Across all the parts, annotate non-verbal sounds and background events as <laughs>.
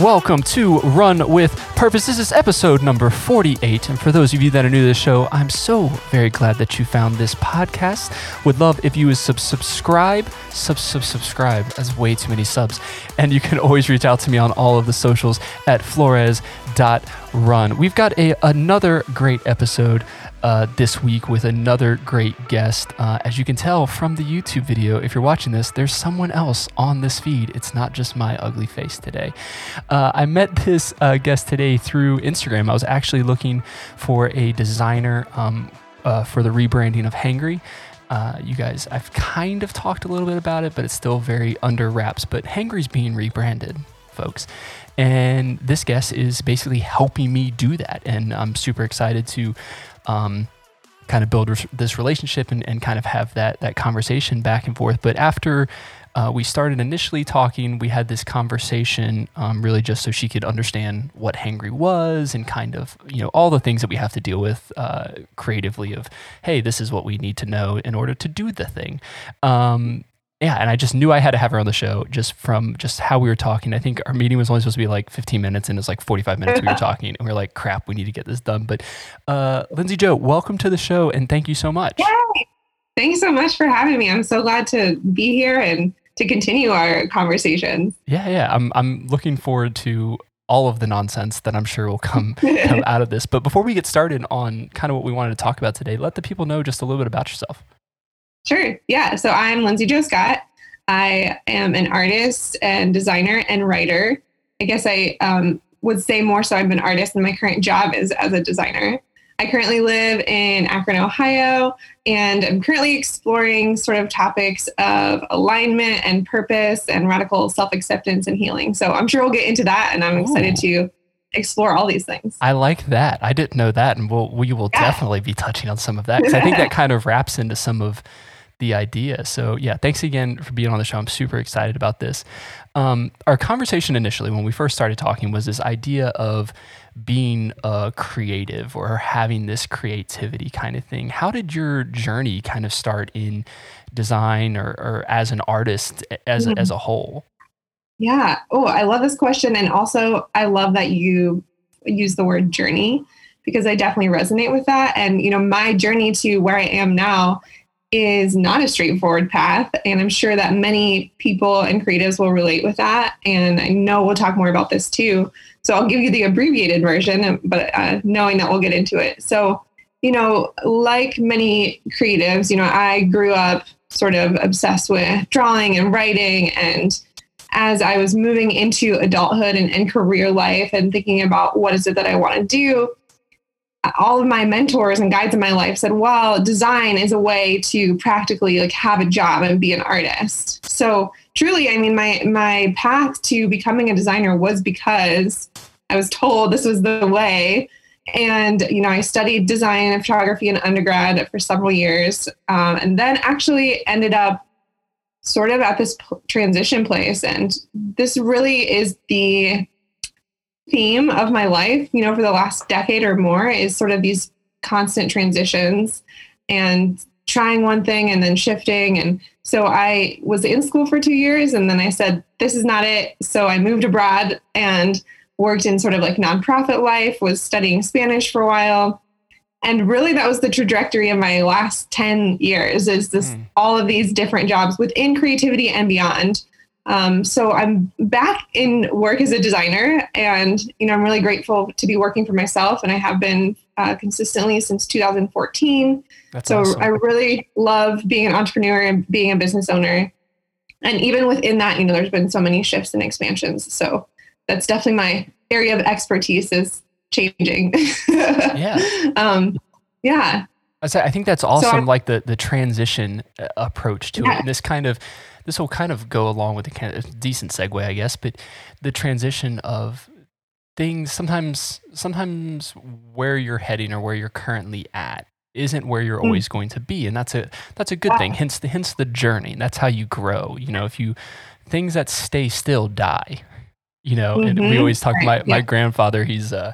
Welcome to Run with Purpose. This is episode number 48. And for those of you that are new to the show, I'm so very glad that you found this podcast. Would love if you would sub- subscribe, sub sub subscribe. That's way too many subs. And you can always reach out to me on all of the socials at flores.run. We've got a another great episode uh, this week with another great guest. Uh, as you can tell from the YouTube video, if you're watching this, there's someone else on this feed. It's not just my ugly face today. Uh, I met this uh, guest today through Instagram. I was actually looking for a designer um, uh, for the rebranding of Hangry. Uh, you guys, I've kind of talked a little bit about it, but it's still very under wraps. But Hangry's being rebranded, folks. And this guest is basically helping me do that. And I'm super excited to um, kind of build res- this relationship and, and kind of have that that conversation back and forth. But after uh, we started initially talking, we had this conversation um, really just so she could understand what hangry was and kind of you know all the things that we have to deal with uh, creatively of hey this is what we need to know in order to do the thing um, yeah, and I just knew I had to have her on the show just from just how we were talking. I think our meeting was only supposed to be like 15 minutes, and it's like 45 minutes we were <laughs> talking, and we are like, "Crap, we need to get this done." But uh, Lindsay Joe, welcome to the show, and thank you so much. Yay! Thanks so much for having me. I'm so glad to be here and to continue our conversations. Yeah, yeah, I'm I'm looking forward to all of the nonsense that I'm sure will come, come <laughs> out of this. But before we get started on kind of what we wanted to talk about today, let the people know just a little bit about yourself. Sure. Yeah. So I'm Lindsay Joe Scott. I am an artist and designer and writer. I guess I um, would say more so I'm an artist, and my current job is as a designer. I currently live in Akron, Ohio, and I'm currently exploring sort of topics of alignment and purpose and radical self acceptance and healing. So I'm sure we'll get into that, and I'm Ooh. excited to explore all these things. I like that. I didn't know that, and we'll, we will yeah. definitely be touching on some of that because I think that <laughs> kind of wraps into some of the idea. So, yeah, thanks again for being on the show. I'm super excited about this. Um, our conversation initially, when we first started talking, was this idea of being a creative or having this creativity kind of thing. How did your journey kind of start in design or, or as an artist as, mm-hmm. as a whole? Yeah. Oh, I love this question. And also, I love that you use the word journey because I definitely resonate with that. And, you know, my journey to where I am now is not a straightforward path. And I'm sure that many people and creatives will relate with that. And I know we'll talk more about this too. So I'll give you the abbreviated version, but uh, knowing that we'll get into it. So, you know, like many creatives, you know, I grew up sort of obsessed with drawing and writing. And as I was moving into adulthood and, and career life and thinking about what is it that I want to do, all of my mentors and guides in my life said, well, design is a way to practically like have a job and be an artist. So truly, I mean, my my path to becoming a designer was because I was told this was the way. And you know, I studied design and photography in undergrad for several years, um, and then actually ended up sort of at this p- transition place. And this really is the theme of my life, you know, for the last decade or more is sort of these constant transitions and trying one thing and then shifting. And so I was in school for two years and then I said, this is not it. So I moved abroad and worked in sort of like nonprofit life, was studying Spanish for a while. And really that was the trajectory of my last 10 years is this mm. all of these different jobs within creativity and beyond. Um, so I'm back in work as a designer, and you know I'm really grateful to be working for myself, and I have been uh, consistently since 2014. That's so awesome. I really love being an entrepreneur and being a business owner. And even within that, you know, there's been so many shifts and expansions. So that's definitely my area of expertise is changing. <laughs> yeah. Um, yeah. I think that's awesome, so like the the transition uh, approach to yeah. it, and this kind of this will kind of go along with a kind of decent segue, I guess, but the transition of things sometimes sometimes where you're heading or where you're currently at isn't where you're hmm. always going to be and that's a that's a good thing hence the hence the journey that's how you grow you know if you things that stay still die you know mm-hmm. and we mm-hmm. always talk my, my grandfather he's uh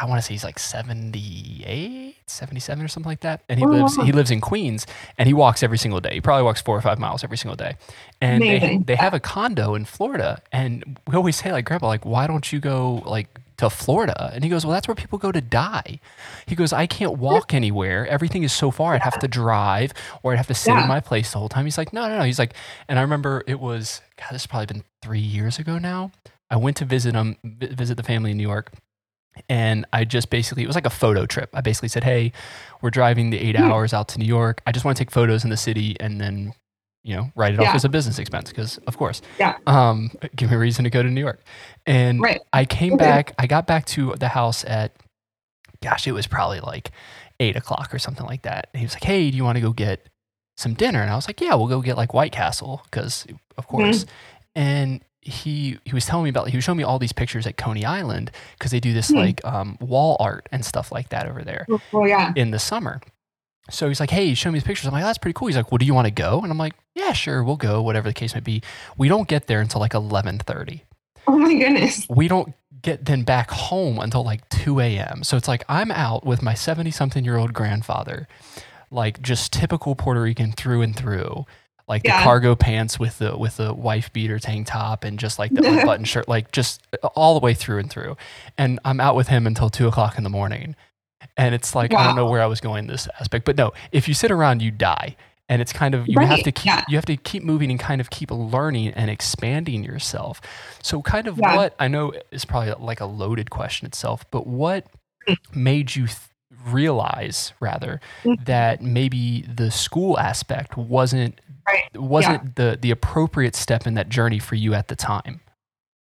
I want to say he's like 78, 77 or something like that. And he Oh, lives wow. he lives in Queens and he walks every single day. He probably walks four or five miles every single day. And they, Amazing. they have a condo in Florida. And we always say, like, Grandpa, like, why don't you go like to Florida? And he goes, Well, that's where people go to die. He goes, I can't walk anywhere. Everything is so far. I'd have to drive or I'd have to sit Yeah. in my place the whole time. He's like, No, no, no. He's like, and I remember it was God, this has probably been three years ago now. I went to visit him, visit the family in New York, and I just basically it was like a photo trip. I basically said, "Hey, we're driving the eight Hmm. hours out to New York. I just want to take photos in the city and then, you know, write it off as a business expense because, of course, Yeah. um, give me a reason to go to New York." And Right. I came Okay. back. I got back to the house at, gosh, it was probably like eight o'clock or something like that. And he was like, "Hey, do you want to go get some dinner?" And I was like, "Yeah, we'll go get like White Castle because, of course." And he he was telling me about he was showing me all these pictures at Coney Island because they do this Hmm. like um, wall art and stuff like that over there Well, yeah. in the summer. So he's like, "Hey, show me these pictures." I'm like, "That's pretty cool." He's like, "Well, do you want to go?" And I'm like, "Yeah, sure, we'll go. Whatever the case may be." We don't get there until like 11:30. Oh my goodness. We don't get then back home until like 2 a.m. So it's like I'm out with my 70 something year old grandfather, like just typical Puerto Rican through and through. Like the cargo pants with the with the wife beater tank top and just like the <laughs> button shirt, like just all the way through and through. And I'm out with him until two o'clock in the morning. And it's like I don't know where I was going this aspect, but no, if you sit around, you die. And it's kind of you have to keep yeah. you have to keep moving and kind of keep learning and expanding yourself. So kind of Yeah. what I know is probably like a loaded question itself, but what Hmm. made you th- realize rather Mhm. that maybe the school aspect wasn't Right. wasn't the the appropriate step in that journey for you at the time?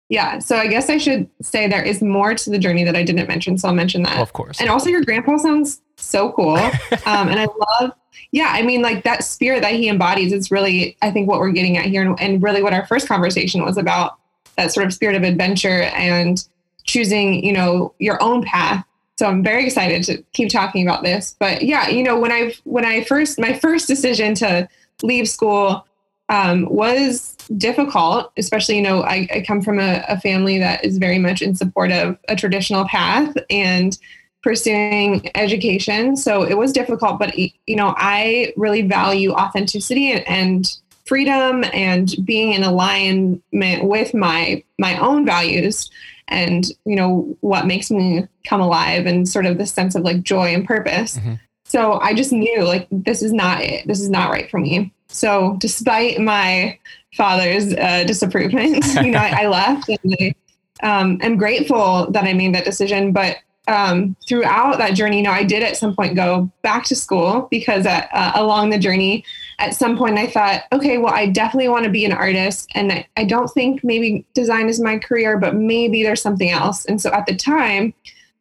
Yeah. So I guess I should say there is more to the journey that I didn't mention. So I'll mention that. Well, of course. And also, your grandpa sounds so cool. <laughs> Um, and I love, yeah, I mean, like that spirit that he embodies is really, I think, what we're getting at here, and, and really what our first conversation was about that sort of spirit of adventure and choosing, you know, your own path. So I'm very excited to keep talking about this. But yeah, you know, when I when I first my first decision to leave school um, was difficult, especially, you know, I, I come from a, a family that is very much in support of a traditional path and pursuing education. So it was difficult, but, you know, I really value authenticity and, and freedom and being in alignment with my my own values and you know what makes me come alive and sort of the sense of like joy and purpose. Mhm. so i just knew like this is not it. This is not right for me. So despite my father's uh, disapproval <laughs> you know I, I left and i um, am grateful that i made that decision. But um, throughout that journey you know i did at some point go back to school because uh, uh, along the journey at some point I thought, okay, well, I definitely want to be an artist. And I, I don't think maybe design is my career, but maybe there's something else. And so at the time,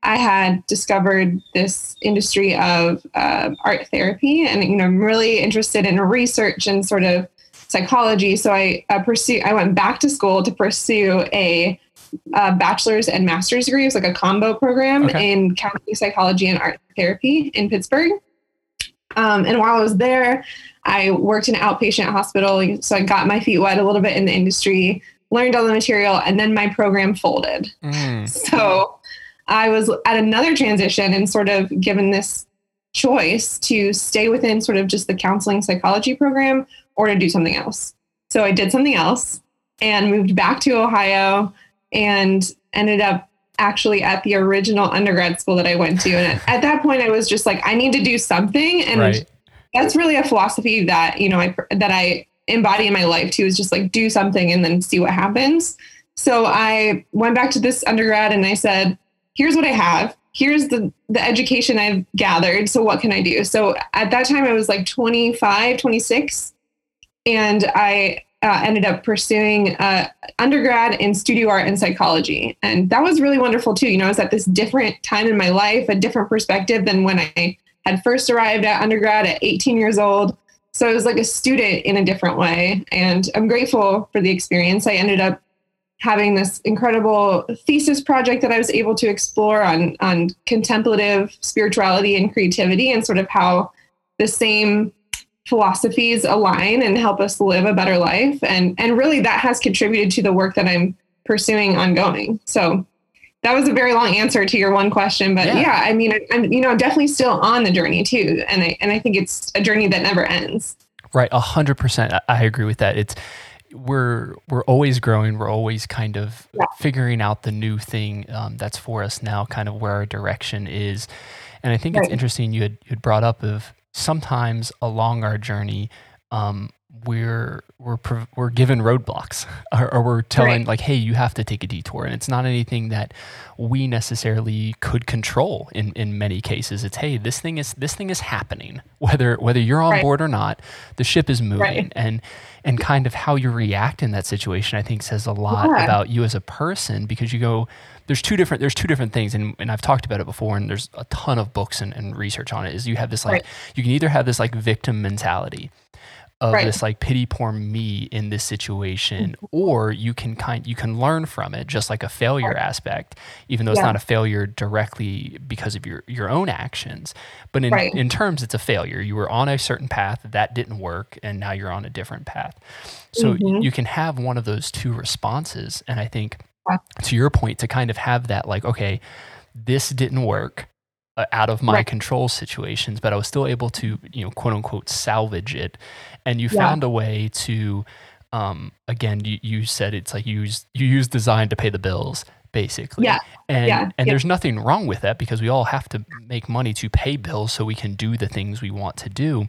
I had discovered this industry of uh, art therapy, and you know, I'm really interested in research and sort of psychology. So I uh, pursue. I went back to school to pursue a, uh bachelor's and master's degree. It was like a combo program Okay. in counseling psychology and art therapy in Pittsburgh. Um, and while I was there, I worked in an outpatient hospital, so I got my feet wet a little bit in the industry, learned all the material, and then my program folded. Mm, <laughs> So I was at another transition and sort of given this choice to stay within sort of just the counseling psychology program or to do something else. So I did something else and moved back to Ohio and ended up actually at the original undergrad school that I went to. And at, at that point, I was just like, I need to do something. And right. That's really a philosophy that you know I that I embody in my life too is just like do something and then see what happens. So I went back to this undergrad and I said, here's what I have. Here's the the education I've gathered. So what can I do? So at that time I was like 25, 26 and I uh, ended up pursuing uh, undergrad in studio art and psychology. And that was really wonderful too. You know, I was at this different time in my life, a different perspective than when I had first arrived at undergrad at 18 years old. So I was like a student in a different way. And I'm grateful for the experience. I ended up having this incredible thesis project that I was able to explore on, on contemplative spirituality and creativity and sort of how the same philosophies align and help us live a better life. And, and really that has contributed to the work that I'm pursuing ongoing. So that was a very long answer to your one question, but yeah, yeah I mean, I'm you know definitely still on the journey too, and I and I think it's a journey that never ends. Right, a hundred percent. I agree with that. It's we're we're always growing. We're always kind of yeah. figuring out the new thing um, that's for us now, kind of where our direction is. And I think right. it's interesting you had you had brought up of sometimes along our journey, um, we're we're we're given roadblocks <laughs> or, or we're telling right. like hey you have to take a detour and it's not anything that we necessarily could control in in many cases it's hey this thing is this thing is happening <laughs> whether whether you're on right. board or not the ship is moving right. and and kind of how you react in that situation i think says a lot yeah. about you as a person because you go there's two different there's two different things and, and I've talked about it before and there's a ton of books and, and research on it is you have this like you can either have this like victim mentality of right. this like pity poor me in this situation mm-hmm. or you can kind you can learn from it just like a failure right. aspect even though it's not a failure directly because of your your own actions but in right. in terms it's a failure you were on a certain path that didn't work and now you're on a different path so mm-hmm. you can have one of those two responses and i think to your point to kind of have that like okay this didn't work uh, out of my right. control situations, but I was still able to, you know, quote unquote, salvage it. And you yeah. found a way to, um, again, you, you said it's like you use you use design to pay the bills, basically. Yeah. And yeah. and yeah. there's nothing wrong with that because we all have to make money to pay bills so we can do the things we want to do.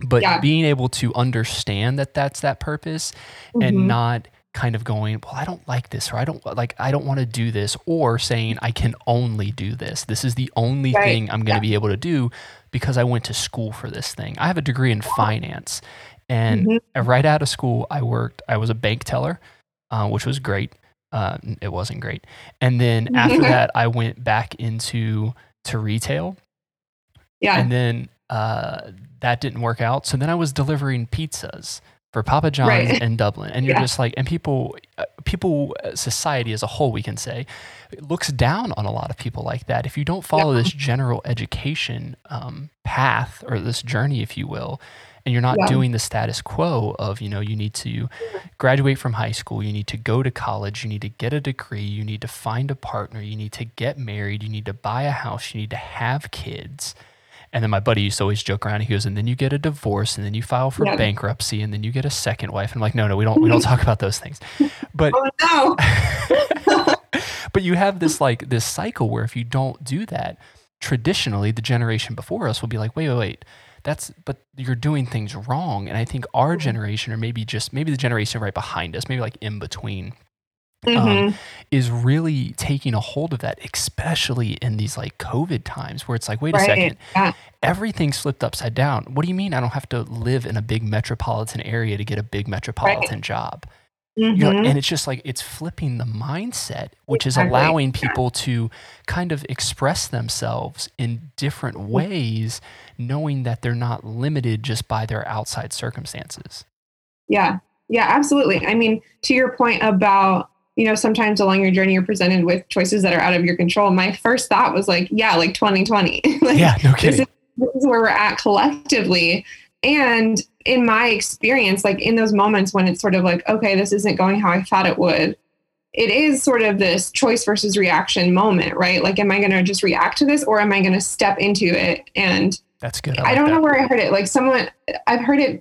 But yeah. being able to understand that that's that purpose mm-hmm. and not kind of going, well, I don't like this, or I don't like, I don't want to do this, or saying I can only do this. This is the only right. thing I'm going to yeah. be able to do because I went to school for this thing. I have a degree in finance, and mm-hmm. right out of school, I worked. I was a bank teller, uh, which was great. Uh, it wasn't great, and then <laughs> after that, I went back into to retail. Yeah, and then uh, that didn't work out. So then I was delivering pizzas for Papa John's right. in Dublin, and you're yeah. just like, and people, uh, people, uh, society as a whole, we can say, looks down on a lot of people like that. If you don't follow yeah. this general education um, path or this journey, if you will, and you're not yeah. doing the status quo of, you know, you need to graduate from high school, you need to go to college, you need to get a degree, you need to find a partner, you need to get married, you need to buy a house, you need to have kids and then my buddy used to always joke around. He goes, and then you get a divorce, and then you file for yeah. bankruptcy, and then you get a second wife. And I'm like, no, no, we don't, we don't talk about those things. But <laughs> oh, no. <laughs> but you have this like this cycle where if you don't do that, traditionally the generation before us will be like, wait, wait, wait. That's but you're doing things wrong. And I think our mm-hmm. generation, or maybe just maybe the generation right behind us, maybe like in between, mm-hmm. um, is really taking a hold of that, especially in these like COVID times where it's like, wait right. a second, yeah. everything's flipped upside down. What do you mean I don't have to live in a big metropolitan area to get a big metropolitan right. job? Mm-hmm. You know, mm-hmm. and it's just like it's flipping the mindset, which is allowing people to kind of express themselves in different mm-hmm. ways, knowing that they're not limited just by their outside circumstances. Yeah, yeah, absolutely. I mean, to your point about you know, sometimes along your journey, you're presented with choices that are out of your control. My first thought was like, yeah, like 2020. <laughs> like, yeah, no kidding. This is, this is where we're at collectively. And in my experience, like in those moments when it's sort of like, okay, this isn't going how I thought it would, it is sort of this choice versus reaction moment, right? Like, am I going to just react to this or am I going to step into it? And that's good. I, like I don't that. know where I heard it. Like, someone, I've heard it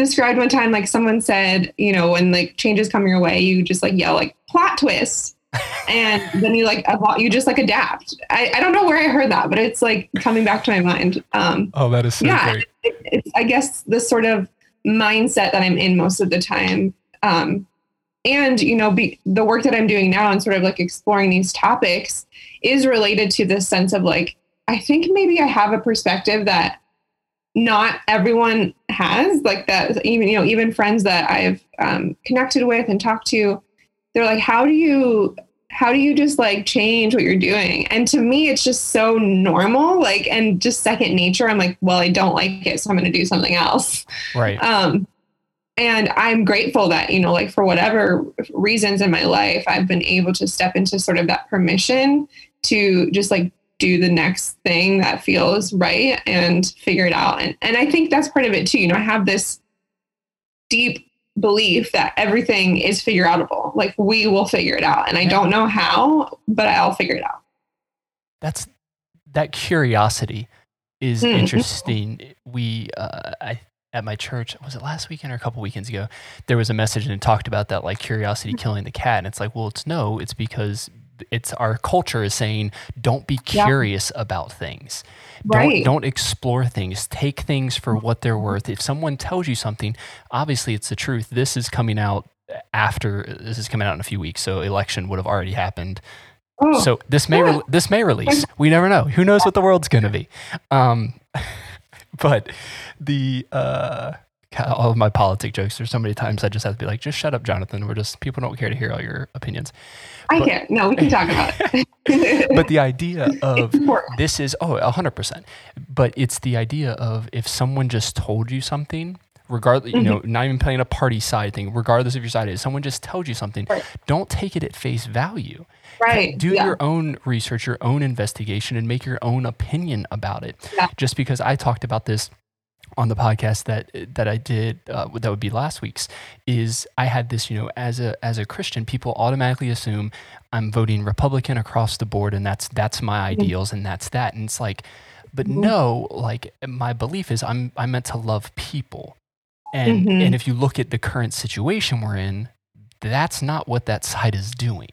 described one time like someone said, you know, when like changes come your way, you just like yell like plot twist. <laughs> and then you like you just like adapt. I, I don't know where I heard that, but it's like coming back to my mind. Um, oh, that is so yeah. It, it's I guess the sort of mindset that I'm in most of the time. Um, and you know, be, the work that I'm doing now and sort of like exploring these topics is related to this sense of like I think maybe I have a perspective that not everyone has like that even you know even friends that i've um, connected with and talked to they're like how do you how do you just like change what you're doing? And to me it's just so normal like and just second nature. I'm like well i don't like it so i'm going to do something else. Right. Um and i'm grateful that you know like for whatever reasons in my life i've been able to step into sort of that permission to just like do the next thing that feels right and figure it out. And and I think that's part of it too. You know, I have this deep belief that everything is figure outable. Like we will figure it out. And I don't know how, but I'll figure it out. That's that curiosity is Mhm. interesting. We, uh, I, at my church, was it last weekend or a couple weekends ago? There was a message and it talked about that, like curiosity killing the cat. And it's like, well, it's no, it's because it's our culture is saying, don't be Yeah. curious about things. Right. Don't, don't explore things. Take things for what they're worth. If someone tells you something, obviously it's the truth. This is coming out after this is coming out in a few weeks, so election would have already happened. Oh, So this may re- this may release. We never know. Who knows what the world's going to be? Um, <laughs> but the uh, <laughs> all of my politic jokes. There's so many times I just have to be like, just shut up, Jonathan. We're just people don't care to hear all your opinions. I but- can't. No, we can talk about it. <laughs> But the idea of this is oh 100% but it's the idea of if someone just told you something regardless you know mm-hmm. not even playing a party side thing regardless of your side is someone just told you something Right. don't take it at face value Right. do yeah. your own research your own investigation and make your own opinion about it Yeah. just because i talked about this on the podcast that that I did uh, that would be last week's is I had this you know as a as a Christian people automatically assume I'm voting Republican across the board and that's that's my ideals and that's that and it's like but Mhm. no like my belief is I'm I'm meant to love people and Mhm. and if you look at the current situation we're in that's not what that side is doing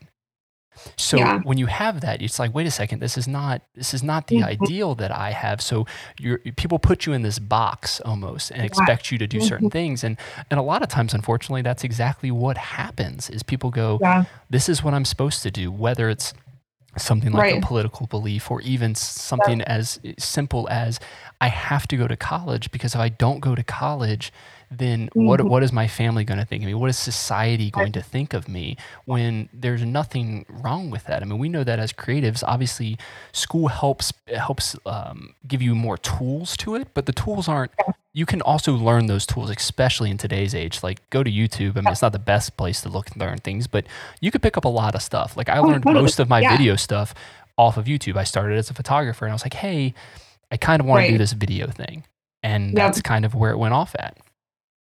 so Yeah. when you have that it's like wait a second this is not this is not the Mhm. ideal that i have so you're, people put you in this box almost and Yeah. expect you to do certain Mhm. things and and a lot of times unfortunately that's exactly what happens is people go Yeah. this is what i'm supposed to do whether it's something like Right. a political belief or even something as simple as i have to go to college because if i don't go to college then what Mhm. what is my family going to think of me? What is society going to think of me when there's nothing wrong with that? I mean we know that as creatives obviously school helps helps um, give you more tools to it but the tools aren't you can also learn those tools especially in today's age. Like go to youtube. I mean it's not the best place to look and learn things but you could pick up a lot of stuff. Like i Oh, learned most of my Yeah. video stuff off of youtube. I started as a photographer and i was like hey i kind of want to do this video thing. And Yep. that's kind of where it went off at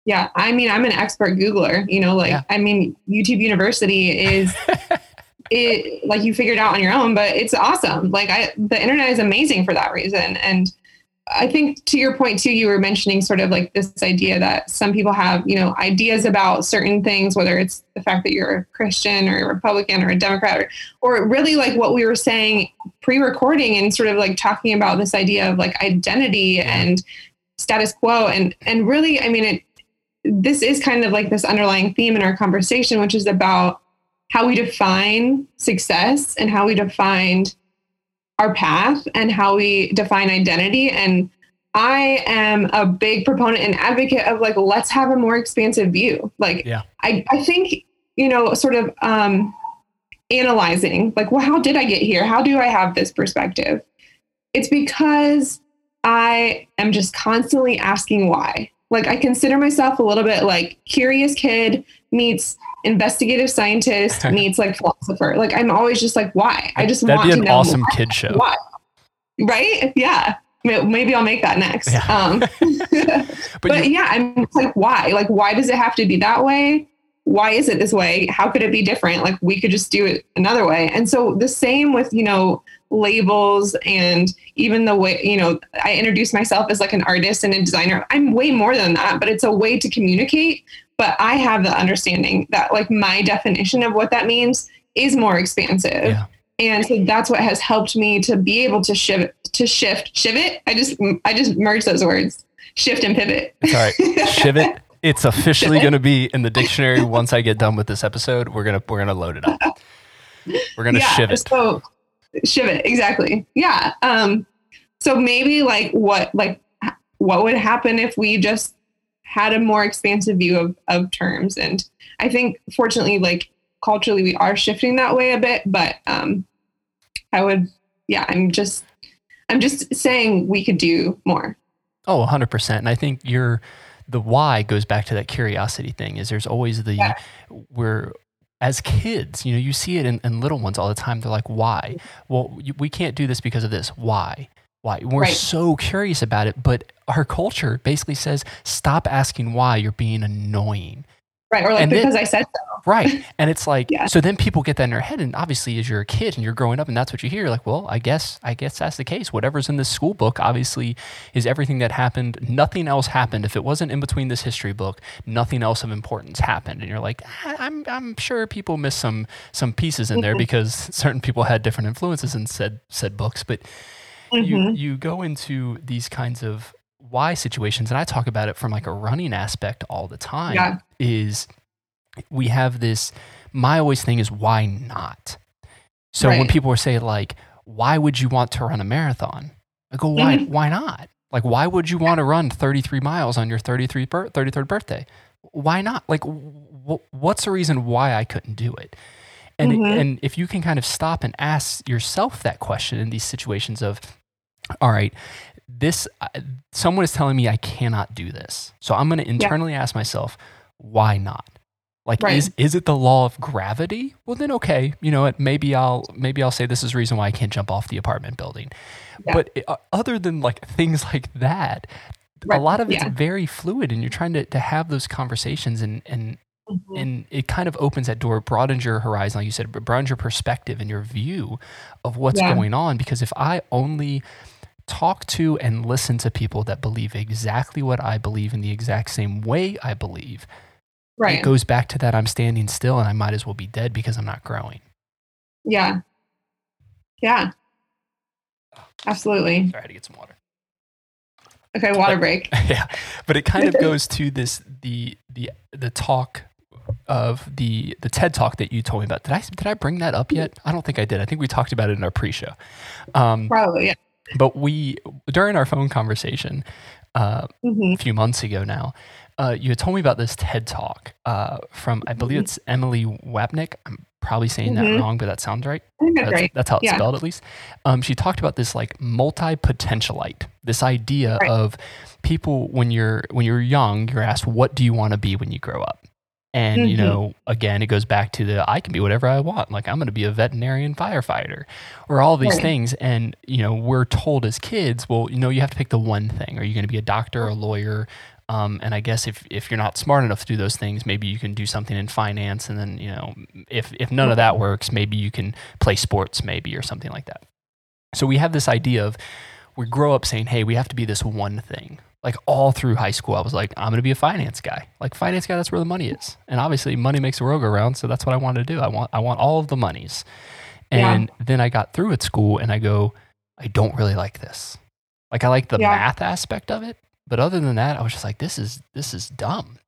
Yeah, I mean, I'm an expert Googler. You know, like Yeah. I mean, YouTube University is <laughs> it like you figured out on your own, but it's awesome. Like I, the internet is amazing for that reason. And I think to your point too, you were mentioning sort of like this idea that some people have, you know, ideas about certain things, whether it's the fact that you're a Christian or a Republican or a Democrat, or, or really like what we were saying pre-recording and sort of like talking about this idea of like identity and status quo and and really i mean it this is kind of like this underlying theme in our conversation which is about how we define success and how we define our path and how we define identity and i am a big proponent and advocate of like let's have a more expansive view like Yeah. i i think you know sort of um analyzing like well how did i get here how do i have this perspective it's because I am just constantly asking why. Like I consider myself a little bit like curious kid meets investigative scientist <laughs> meets like philosopher. Like I'm always just like why? I just that'd want be to an know awesome why. kid show why. Right? Yeah. Maybe I'll make that next. Yeah. Um, <laughs> <laughs> but, but you, yeah, I'm like, why? Like, why does it have to be that way? Why is it this way? How could it be different? Like, we could just do it another way. And so the same with, you know, labels and even the way, you know, I introduce myself as like an artist and a designer. I'm way more than that, but it's a way to communicate. But I have the understanding that like my definition of what that means is more expansive. Yeah. And so that's what has helped me to be able to shift to shift, shift. I just I just merged those words. Shift and pivot. all right <laughs> shivet it's officially going to be in the dictionary once i get done with this episode we're going to we're going to load it up we're going to yeah, shiv it So shiv it, exactly. Yeah. Um, so maybe like what like what would happen if we just had a more expansive view of, of terms? And I think fortunately, like culturally we are shifting that way a bit, but um I would yeah, I'm just I'm just saying we could do more. Oh, 100%. And I think your the why goes back to that curiosity thing is there's always the Yeah. we're as kids, you know, you see it in, in little ones all the time. They're like, why? Well, you, we can't do this because of this. Why? Why? We're Right. so curious about it, but our culture basically says, stop asking why. You're being annoying. Right. Or like And then- because I said so. Right. And it's like, <laughs> Yeah. so then people get that in their head. And obviously, as you're a kid and you're growing up and that's what you hear, like, well, I guess, I guess that's the case. Whatever's in this school book obviously is everything that happened. Nothing else happened. If it wasn't in between this history book, nothing else of importance happened. And you're like, "Ah, I'm, I'm sure people miss some, some pieces in there Mhm. because certain people had different influences in said, said books. But you, Mhm. you go into these kinds of why situations, and I talk about it from like a running aspect all the time, Yeah. is we have this my always thing is why not? So when people are saying like, why would you want to run a marathon? I go, why Mhm. why not? Like why would you want to run 33 miles on your 33 bir- 33rd birthday? Why not? Like wh- what's the reason why I couldn't do it? And Mhm. and if you can kind of stop and ask yourself that question in these situations of all right, this someone is telling me I cannot do this. So I'm going to internally ask myself, why not? Like Right. is is it the law of gravity? Well then okay, you know what, maybe I'll maybe I'll say this is the reason why I can't jump off the apartment building. Yeah. But uh, other than like things like that, a lot of it's Yeah. very fluid and you're trying to, to have those conversations and and Mhm. and it kind of opens that door, broadens your horizon, like you said, broadens your perspective and your view of what's Yeah. going on. Because if I only talk to and listen to people that believe exactly what I believe in the exact same way I believe, Right. it goes back to that I'm standing still and I might as well be dead because I'm not growing. Yeah. Yeah. Absolutely. Sorry, I had to get some water. Okay, water break. <laughs> yeah, but it kind of <laughs> goes to this the the the talk of the the TED talk that you told me about. Did I did I bring that up yet? I don't think I did. I think we talked about it in our pre-show. Um, Probably, yeah. But we during our phone conversation uh, hmm a few months ago now, uh, you had told me about this TED talk uh, from I believe Mhm. it's Emily Wapnick. I'm probably saying that Mhm. wrong, but that sounds right. That's That's, right. that's how it's Yeah. spelled, at least. Um, she talked about this like multi-potentialite, this idea Right. of people when you're when you're young, you're asked, "What do you want to be when you grow up?" And you Mhm. know, again, it goes back to the I can be whatever I want. Like I'm going to be a veterinarian firefighter, or all these Right. things. And you know, we're told as kids, well, you know, you have to pick the one thing. Are you going to be a doctor, or a lawyer? Um, and I guess if, if you're not smart enough to do those things, maybe you can do something in finance. And then, you know, if, if none of that works, maybe you can play sports, maybe, or something like that. So we have this idea of we grow up saying, hey, we have to be this one thing. Like all through high school, I was like, I'm going to be a finance guy. Like finance guy, that's where the money is. And obviously, money makes the world go round. So that's what I wanted to do. I want I want all of the monies. Yeah. And then I got through at school, and I go, I don't really like this. Like I like the Yeah. math aspect of it, but other than that, I was just like, this is this is dumb.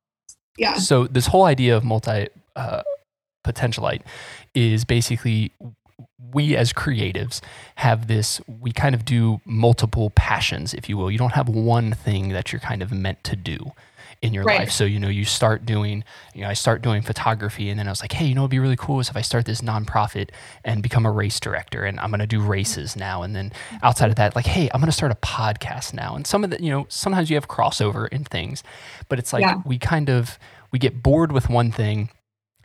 Yeah. So this whole idea of multi uh, potentialite is basically we as creatives have this we kind of do multiple passions if you will you don't have one thing that you're kind of meant to do in your Right. life so you know you start doing you know i start doing photography and then i was like hey you know what'd be really cool is if i start this nonprofit and become a race director and i'm going to do races now and then outside of that like hey i'm going to start a podcast now and some of the you know sometimes you have crossover in things but it's like Yeah. we kind of we get bored with one thing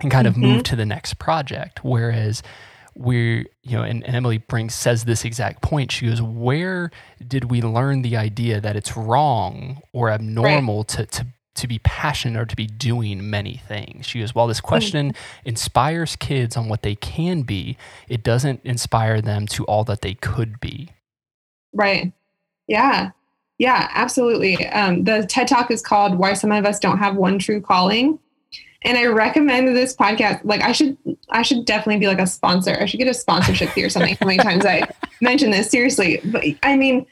and kind of Mhm. move to the next project whereas we're you know and, and emily brings says this exact point she goes where did we learn the idea that it's wrong or abnormal to to to be passionate or to be doing many things she goes while this question inspires kids on what they can be it doesn't inspire them to all that they could be Right. Yeah. Yeah, absolutely. Um, the TED Talk is called Why Some of Us Don't Have One True Calling. And I recommend this podcast. Like I should I should definitely be like a sponsor. I should get a sponsorship fee or something how many times I <laughs> mention this. Seriously. But I mean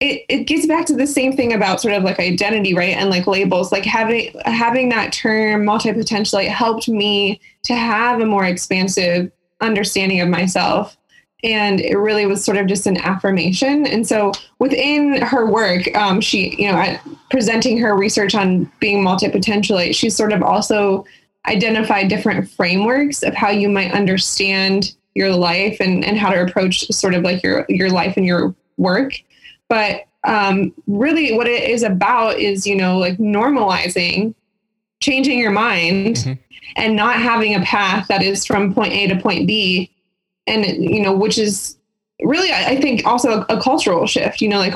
it, it gets back to the same thing about sort of like identity, right? And like labels. Like having having that term multi-potential like helped me to have a more expansive understanding of myself and it really was sort of just an affirmation. And so within her work, um, she, you know, at presenting her research on being multi-potentialite, she sort of also identified different frameworks of how you might understand your life and, and how to approach sort of like your your life and your work. But um, really, what it is about is, you know, like normalizing, changing your mind, Mhm. and not having a path that is from point A to point B and you know which is really i think also a, a cultural shift you know like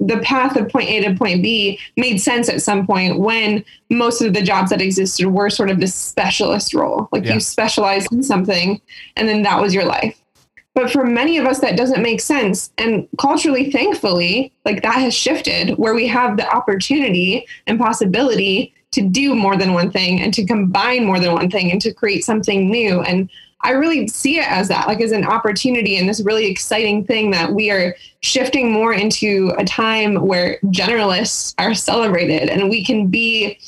the path of point A to point B made sense at some point when most of the jobs that existed were sort of this specialist role. Like Yeah. you specialized in something and then that was your life. But for many of us, that doesn't make sense. And culturally, thankfully, like that has shifted where we have the opportunity and possibility to do more than one thing and to combine more than one thing and to create something new. And I really see it as that, like as an opportunity and this really exciting thing that we are shifting more into a time where generalists are celebrated and we can be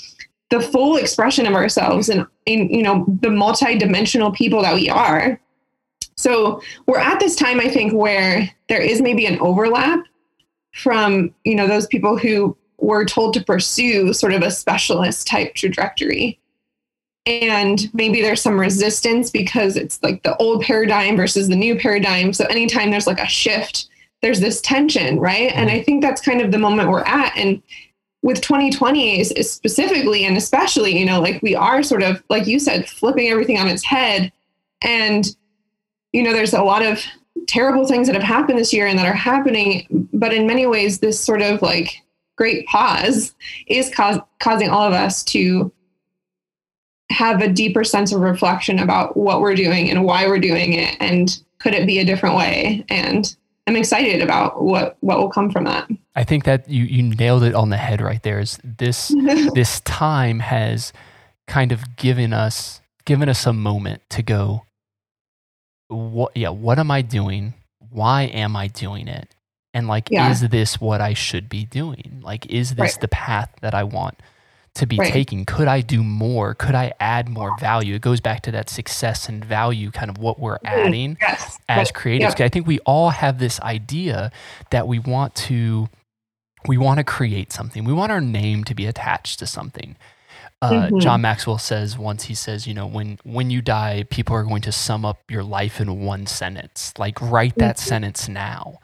the full expression of ourselves and in you know the multi-dimensional people that we are. So we're at this time i think where there is maybe an overlap from you know those people who were told to pursue sort of a specialist type trajectory and maybe there's some resistance because it's like the old paradigm versus the new paradigm. So anytime there's like a shift there's this tension right? And i think that's kind of the moment we're at. And with 2020 is, is specifically and especially you know like we are sort of like you said flipping everything on its head. And you know there's a lot of terrible things that have happened this year and that are happening. But in many ways this sort of like great pause is cause, causing all of us to have a deeper sense of reflection about what we're doing and why we're doing it and could it be a different way and i'm excited about what what will come from that I think that you you nailed it on the head right there. Is this <laughs> this time has kind of given us given us a moment to go what yeah what am i doing why am i doing it and like Yeah. is this what i should be doing like is this Right. the path that i want to be Right. taking could i do more could i add more value it goes back to that success and value kind of what we're Mhm. adding yes as creatives. Yep. I think we all have this idea that we want to we want to create something. We want our name to be attached to something. Uh, Mhm. John Maxwell says once he says, you know, when when you die, people are going to sum up your life in one sentence. Like write that Mhm. sentence now.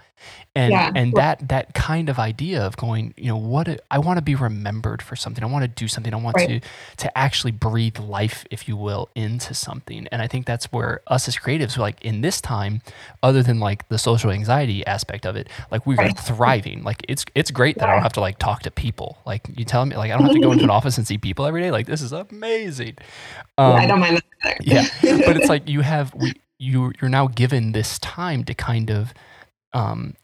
And Yeah. and that that kind of idea of going, you know, what a- I want to be remembered for something. I want to do something. I want Right. to to actually breathe life, if you will, into something. And I think that's where us as creatives, like in this time, other than like the social anxiety aspect of it, like we are Right. thriving. Like it's it's great that I don't have to like talk to people. Like you tell me, like I don't have to go into an <laughs> office and see people every day. Like this is amazing. Yeah, I Um, don't mind that either. yeah but it's <laughs> like you have we, you you're now given this time to kind of um,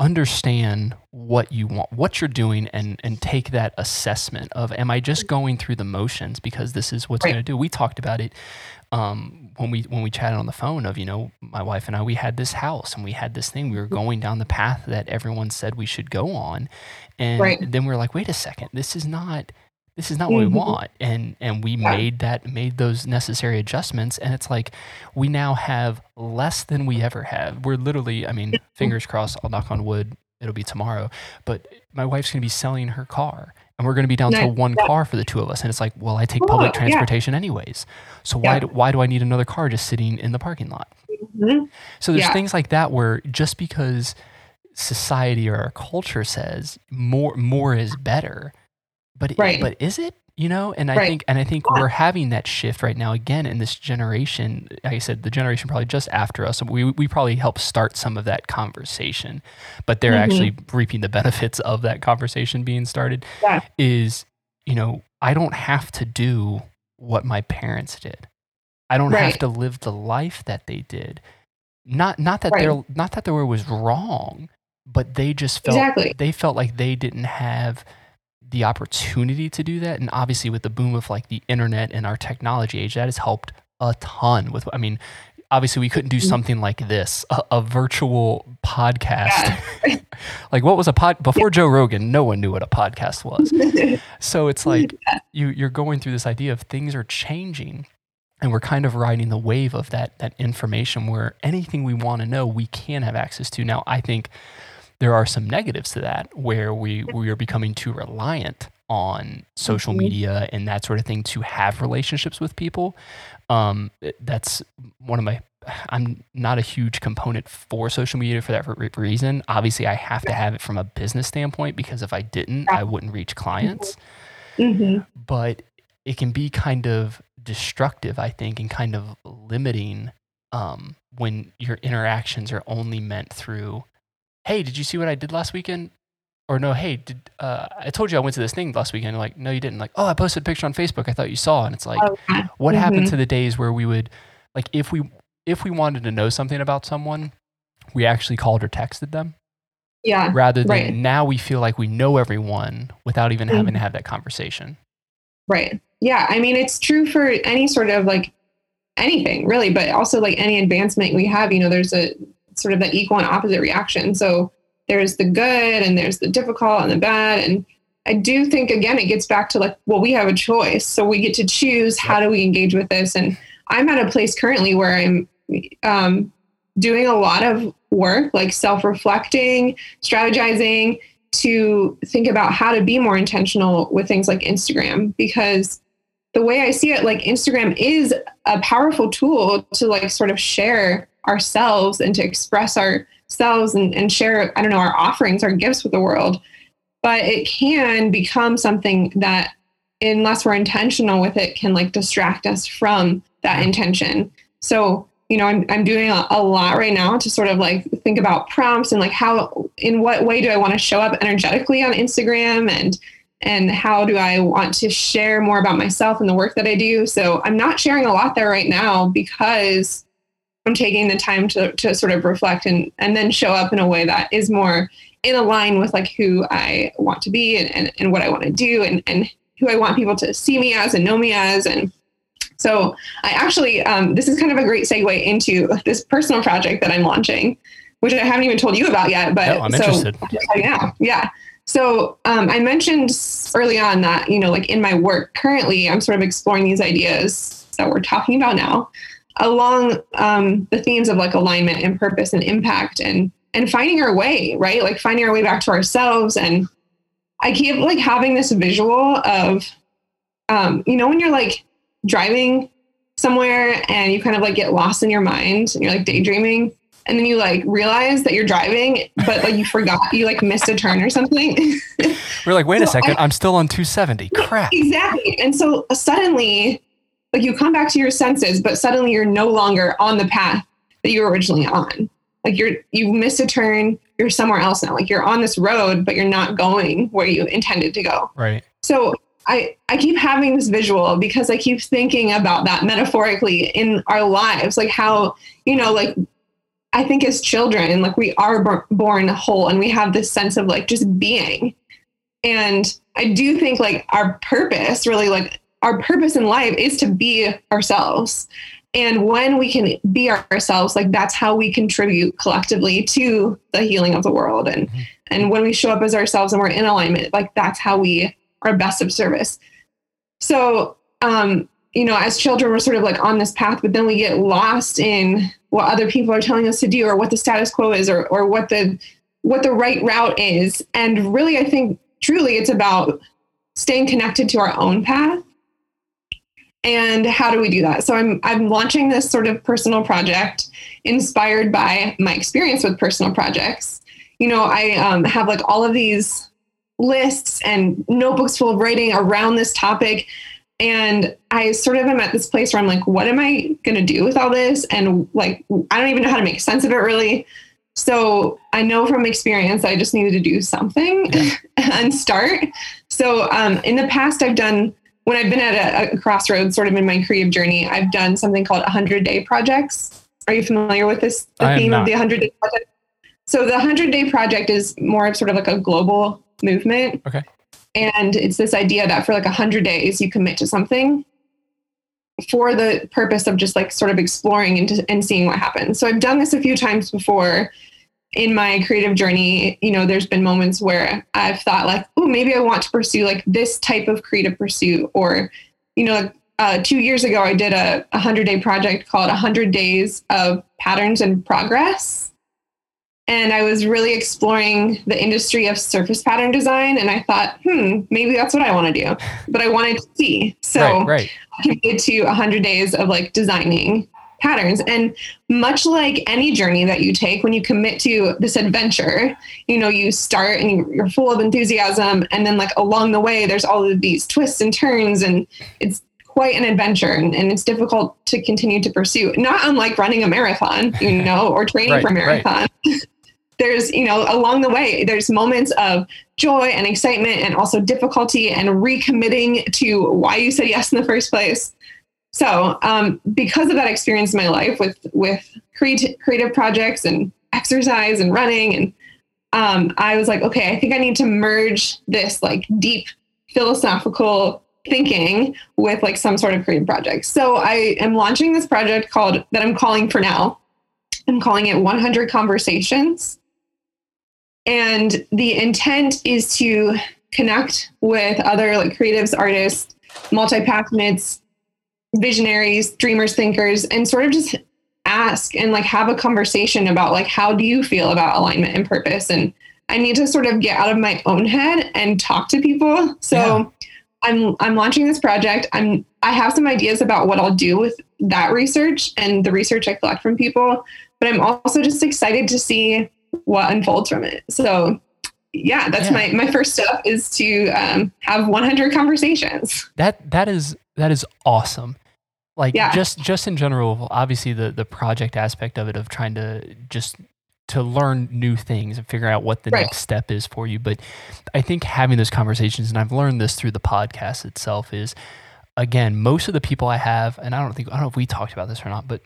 understand what you want what you're doing and and take that assessment of am i just going through the motions because this is what's Right. going to do? We talked about it um, when we when we chatted on the phone of you know my wife and i we had this house and we had this thing. We were going down the path that everyone said we should go on. And Right. then we are like wait a second. This is not this is not what we want. And and we Yeah. made that made those necessary adjustments. And it's like we now have less than we ever have. We're literally i mean fingers crossed i'll knock on wood it'll be tomorrow. But my wife's going to be selling her car and we're going to be down to one Yeah. car for the two of us. And it's like well i take public Yeah. transportation anyways. So why do, why do i need another car just sitting in the parking lot? Mhm. so there's Yeah. things like that where just because society or our culture says more more is better, but Right. but is it? You know, and I Right. think and I think Yeah. we're having that shift right now again in this generation. Like I said, the generation probably just after us. We we probably helped start some of that conversation, but they're Mhm. actually reaping the <laughs> benefits of that conversation being started. Yeah. Is you know I don't have to do what my parents did. I don't have to live the life that they did. Not not that Right. they're not that they were was wrong, but they just felt Exactly. they felt like they didn't have the opportunity to do that. And obviously with the boom of like the internet and our technology age, that has helped a ton with I mean, obviously we couldn't do Mhm. something like this, a, a virtual podcast. Yeah. <laughs> like what was a pod before Joe Rogan, no one knew what a podcast was. <laughs> So it's like you you're going through this idea of things are changing and we're kind of riding the wave of that that information where anything we want to know we can have access to. Now I think there are some negatives to that where we we are becoming too reliant on social Mhm. media and that sort of thing to have relationships with people. Um, that's one of my I'm not a huge component for social media for that re- reason. Obviously, I have to have it from a business standpoint because if I didn't, I wouldn't reach clients. hmm But it can be kind of destructive, I think, and kind of limiting um, when your interactions are only meant through, hey, did you see what I did last weekend? or no, hey, did uh, I told you I went to this thing last weekend? Like, no, you didn't. Like, oh, I posted a picture on Facebook. I thought you saw, and it's like, Oh, what happened Mhm. to the days where we would, like, if we if we wanted to know something about someone, we actually called or texted them, Yeah. rather than Right. now we feel like we know everyone without even having Mm-hmm. to have that conversation. Right. Yeah. I mean, it's true for any sort of like anything really, but also like any advancement we have, you know, there's a sort of the equal and opposite reaction. So there's the good and there's the difficult and the bad. And I do think, again, it gets back to like, well, we have a choice. So we get to choose how do we engage with this. And I'm at a place currently where I'm um, doing a lot of work, like self reflecting, strategizing to think about how to be more intentional with things like Instagram because the way I see it, like Instagram is a powerful tool to like sort of share ourselves and to express ourselves and, and share, I don't know, our offerings, our gifts with the world. But it can become something that, unless we're intentional with it, can like distract us from that intention. So, you know, I'm, I'm doing a, a lot right now to sort of like think about prompts and like how, in what way do I want to show up energetically on Instagram and and how do I want to share more about myself and the work that I do. So I'm not sharing a lot there right now because I'm taking the time to, to sort of reflect and, and then show up in a way that is more in line with like who I want to be and, and, and what I want to do and, and who I want people to see me as and know me as. And so I actually, um, this is kind of a great segue into this personal project that I'm launching, which I haven't even told you about yet, but No, I'm so, interested. <laughs> Yeah. Yeah. So um, I mentioned early on that, you know, like in my work currently, I'm sort of exploring these ideas that we're talking about now along um, the themes of like alignment and purpose and impact and and finding our way, right? Like finding our way back to ourselves. And I keep like having this visual of, um, you know, when you're like driving somewhere and you kind of like get lost in your mind and you're like daydreaming and then you like realize that you're driving, but like you forgot you like missed a turn or something. We're like, wait a second, I- I'm still on 270. Crap. exactly. And so suddenly, like you come back to your senses, but suddenly you're no longer on the path that you were originally on. Like you're you missed a turn, you're somewhere else now. Like you're on this road, but you're not going where you intended to go. Right. So I, I keep having this visual because I keep thinking about that metaphorically in our lives, like how, you know, like I think as children, like we are bor- born whole and we have this sense of like just being. And I do think like our purpose, really like our purpose in life is to be ourselves. And when we can be ourselves, like that's how we contribute collectively to the healing of the world. And Mhm. and when we show up as ourselves and we're in alignment, like that's how we are best of service. So um, you know, as children, we're sort of like on this path, but then we get lost in what other people are telling us to do or what the status quo is or or what the what the right route is. And really I think truly it's about staying connected to our own path and how do we do that? So i'm i'm launching this sort of personal project inspired by my experience with personal projects. You know i um, have like all of these lists and notebooks full of writing around this topic. And i sort of am at this place where i'm like what am i going to do with all this? And like i don't even know how to make sense of it really. So i know from experience i just needed to do something <laughs> and start. So um, in the past i've done when I've been at a, a crossroads, sort of in my creative journey, I've done something called 100 day projects. Are you familiar with this? The theme of the 100 day project? So the 100 day project is more of sort of like a global movement. Okay. And it's this idea that for like 100 days, you commit to something for the purpose of just like sort of exploring and, and seeing what happens. So I've done this a few times before in my creative journey, you know, there's been moments where I've thought like, oh, maybe I want to pursue like this type of creative pursuit, or, you know, uh, two years ago I did a, a hundred day project called hundred days of patterns and progress, and I was really exploring the industry of surface pattern design, and I thought, hmm, maybe that's what I want to do, but I wanted to see, so right, right. committed to 100 days of like designing patterns. And much like any journey that you take when you commit to this adventure you know you start and you- you're full of enthusiasm and then like along the way there's all of these twists and turns and it's quite an adventure and, and it's difficult to continue to pursue. Not unlike running a marathon you <laughs> know or training Right, for a right. marathon. <laughs> There's you know along the way there's moments of joy and excitement and also difficulty and recommitting to why you said yes in the first place so um, because of that experience in my life with with creative creative projects and exercise and running and um, i was like okay i think i need to merge this like deep philosophical thinking with like some sort of creative project. So i am launching this project called that i'm calling for now. I'm calling it 100 conversations. And the intent is to connect with other like creatives, artists, multi-passionates, visionaries, dreamers, thinkers, and sort of just ask and like have a conversation about like how do you feel about alignment and purpose and I need to sort of get out of my own head and talk to people. So yeah. I'm I'm launching this project. I'm I have some ideas about what I'll do with that research and the research I collect from people, but I'm also just excited to see what unfolds from it. So yeah, that's yeah. my my first step is to um, have 100 conversations. That that is that is awesome. Like yeah. just just in general, obviously the the project aspect of it of trying to just to learn new things and figure out what the right. next step is for you. But I think having those conversations, and I've learned this through the podcast itself, is again most of the people I have, and I don't think I don't know if we talked about this or not, but